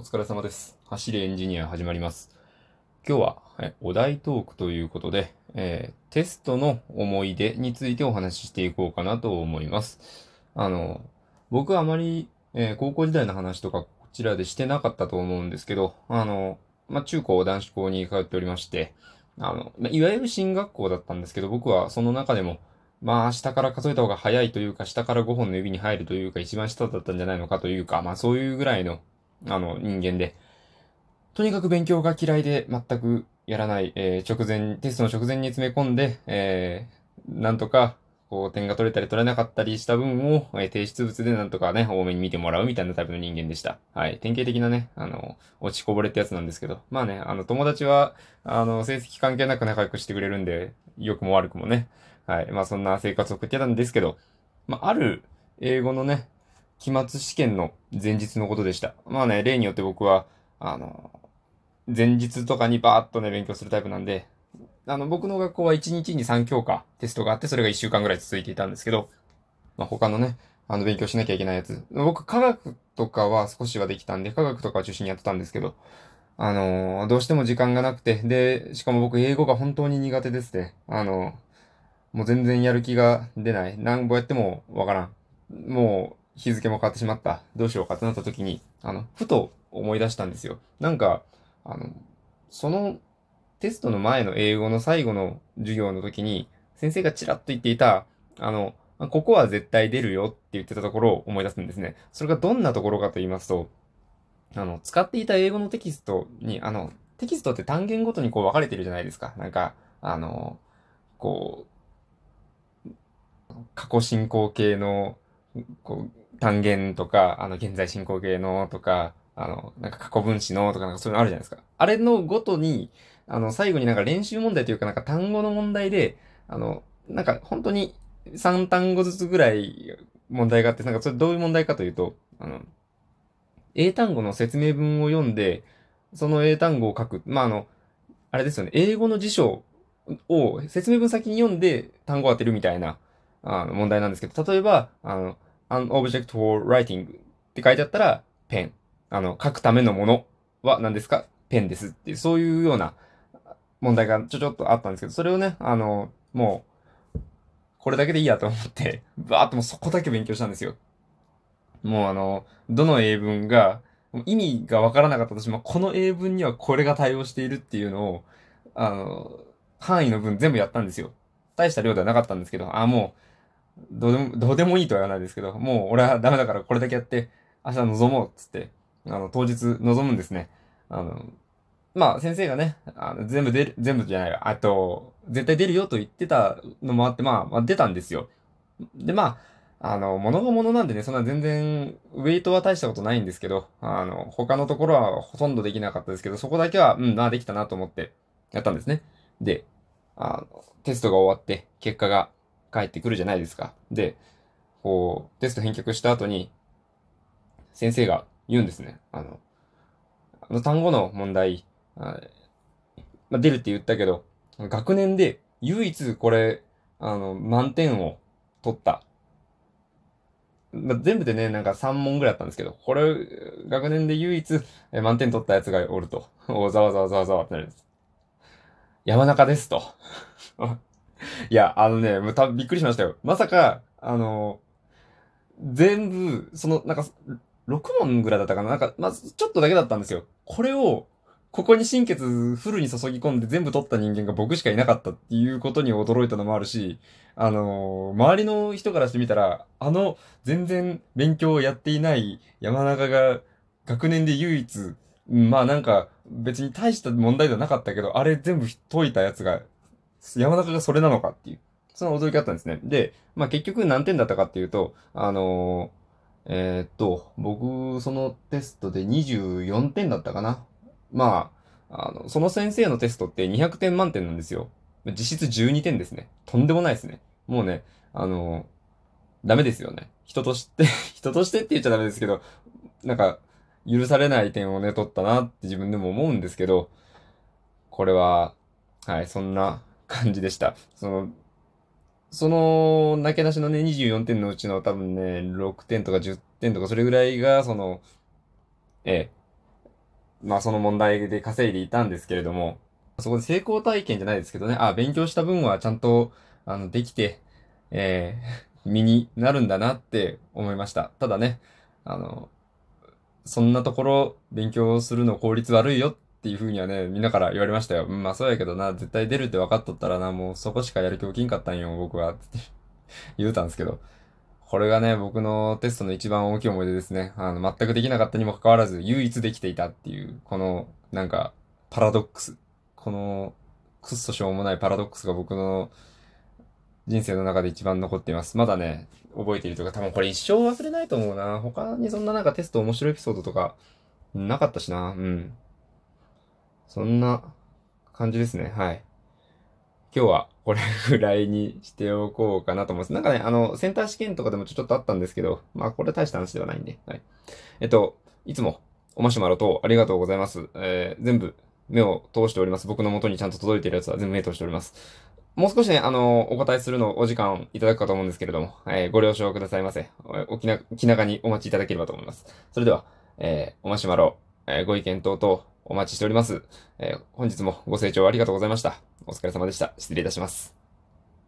お疲れ様です。走りエンジニア始まります。今日は、えお題トークということで、えーテストの思い出についてお話ししていこうかなと思います。あの、僕はあまり、えー高校時代の話とかこちらでしてなかったと思うんですけど、あの、まあ、中高男子校に通っておりまして、あの、まあいわゆる進学校だったんですけど、僕はその中でも、まあ、下から数えた方が早いというか、下から5本の指に入るというか、一番下だったんじゃないのかというか、まあ、そういうぐらいの、あの、人間で、とにかく勉強が嫌いで全くやらない、えー直前、テストの直前に詰め込んで、えーなんとか、こう、点が取れたり取れなかったりした分を、えー提出物でなんとかね、多めに見てもらうみたいなタイプの人間でした。はい。典型的なね、あの、落ちこぼれってやつなんですけど、まあね、あの、友達は、あの、成績関係なく仲良くしてくれるんで、良くも悪くもね、はい。まあそんな生活を送ってたんですけど、まあある英語のね、期末試験の前日のことでした。まあね、例によって僕は、あの、前日とかにバーッとね、勉強するタイプなんで、あの、僕の学校は1日に3教科テストがあって、それが1週間ぐらい続いていたんですけど、まあ他のね、あの、勉強しなきゃいけないやつ。僕、科学とかは少しはできたんで、科学とかを中心にやってたんですけど、あのどうしても時間がなくて、で、しかも僕、英語が本当に苦手ですね。あのもう全然やる気が出ない。何ぼやってもわからん。もう日付も変わってしまった。どうしようかってなった時に、あの、ふと思い出したんですよ。なんか、あの、そのテストの前の英語の最後の授業の時に、先生がちらっと言っていた、あの、ここは絶対出るよって言ってたところを思い出すんですね。それがどんなところかと言いますと、あの、使っていた英語のテキストに、あの、テキストって単元ごとにこう分かれてるじゃないですか。なんか、あの、こう、過去進行形の、こう、単元とか、あの、現在進行形のとか、あの、なんか過去分詞のとかなんかそういうのあるじゃないですか。あれのごとに、あの、最後になんか練習問題というかなんか単語の問題で、あの、なんか本当に3単語ずつぐらい問題があって、なんかそれどういう問題かというと、あの、英単語の説明文を読んで、その英単語を書く。まあ、あの、あれですよね、英語の辞書を説明文先に読んで単語を当てるみたいなあの問題なんですけど、例えば、あの、an object for writing って書いてあったら、ペン。あの、書くためのものは何ですか？ペンですっていう、そういうような問題がちょちょっとあったんですけど、それをね、あの、もう、これだけでいいやと思って、バーっともうそこだけ勉強したんですよ。もうあの、どの英文が、意味がわからなかったとしても、この英文にはこれが対応しているっていうのを、あの、範囲の分全部やったんですよ。大した量ではなかったんですけど、あ、もう、どうでも、どうでもいいとは言わないですけど、もう俺はダメだからこれだけやって、明日臨もうっつって、あの、当日臨むんですね。あの、まあ先生がね、あの全部出る、全部じゃないあと、絶対出るよと言ってたのもあって、まあ、まあ出たんですよ。で、まあ、あの、物が物なんでね、そんな全然、ウェイトは大したことないんですけど、あの、他のところはほとんどできなかったですけど、そこだけは、うん、まあできたなと思って、やったんですね。で、あの、テストが終わって、結果が返ってくるじゃないですか。で、こう、テスト返却した後に、先生が言うんですね。あの、あの単語の問題、あまあ、出るって言ったけど、学年で唯一これ、あの、満点を取った。まあ、全部でね、なんか3問ぐらいあったんですけど、これ、学年で唯一満点取ったやつがおると。おざわざわざわざわってなるんです。山中ですと。いや、あのね、もうたびっくりしましたよ。まさか、あの、全部、その、なんか、6問ぐらいだったかななんか、まず、ちょっとだけだったんですよ。これを、ここに心血フルに注ぎ込んで全部取った人間が僕しかいなかったっていうことに驚いたのもあるし、あの周りの人からしてみたら、あの、全然勉強をやっていない山中が学年で唯一、まあなんか別に大した問題ではなかったけど、あれ全部解いたやつが、山中がそれなのかっていう、その驚きあったんですね。で、まあ結局何点だったかっていうと、あのえーっと、僕、そのテストで24点だったかな。まあ、あの、その先生のテストって200点満点なんですよ。実質12点ですね。とんでもないですね。もうね、あの、ダメですよね。人として、人としてって言っちゃダメですけど、なんか、許されない点をね、取ったなって自分でも思うんですけど、これは、はい、そんな感じでした。その、その、なけなしのね、24点のうちの多分ね、6点とか10点とかそれぐらいが、その、ええ、まあその問題で稼いでいたんですけれども、そこで成功体験じゃないですけどね、あ、勉強した分はちゃんと、あの、できて、えー、身になるんだなって思いました。ただね、あの、そんなところ勉強するの効率悪いよっっていう風にはね、みんなから言われましたよ。うん、まあそうやけどな、絶対出るって分かっとったらな、もうそこしかやる気起きんかったんよ、僕は。って 言うたんですけど。これがね、僕のテストの一番大きい思い出ですね。あの、全くできなかったにもかかわらず、唯一できていたっていう、この、なんか、パラドックス。この、くっそしょうもないパラドックスが僕の人生の中で一番残っています。まだね、覚えているとか、多分これ一生忘れないと思うな。他にそんななんかテスト面白いエピソードとか、なかったしな。うん。そんな感じですね。はい。今日はこれぐらいにしておこうかなと思います。なんかね、あの、センター試験とかでもちょっとあったんですけど、まあこれ大した話ではないんで、はい。えっと、いつもおマシュマロとありがとうございます。えー、全部目を通しております。僕の元にちゃんと届いているやつは全部目通しております。もう少しね、あの、お答えするのお時間いただくかと思うんですけれども、えー、ご了承くださいませ。お気な、気長にお待ちいただければと思います。それでは、えー、おマシュマロ、えー、ご意見等々お待ちしております。えー、本日もご清聴ありがとうございました。お疲れ様でした。失礼いたします。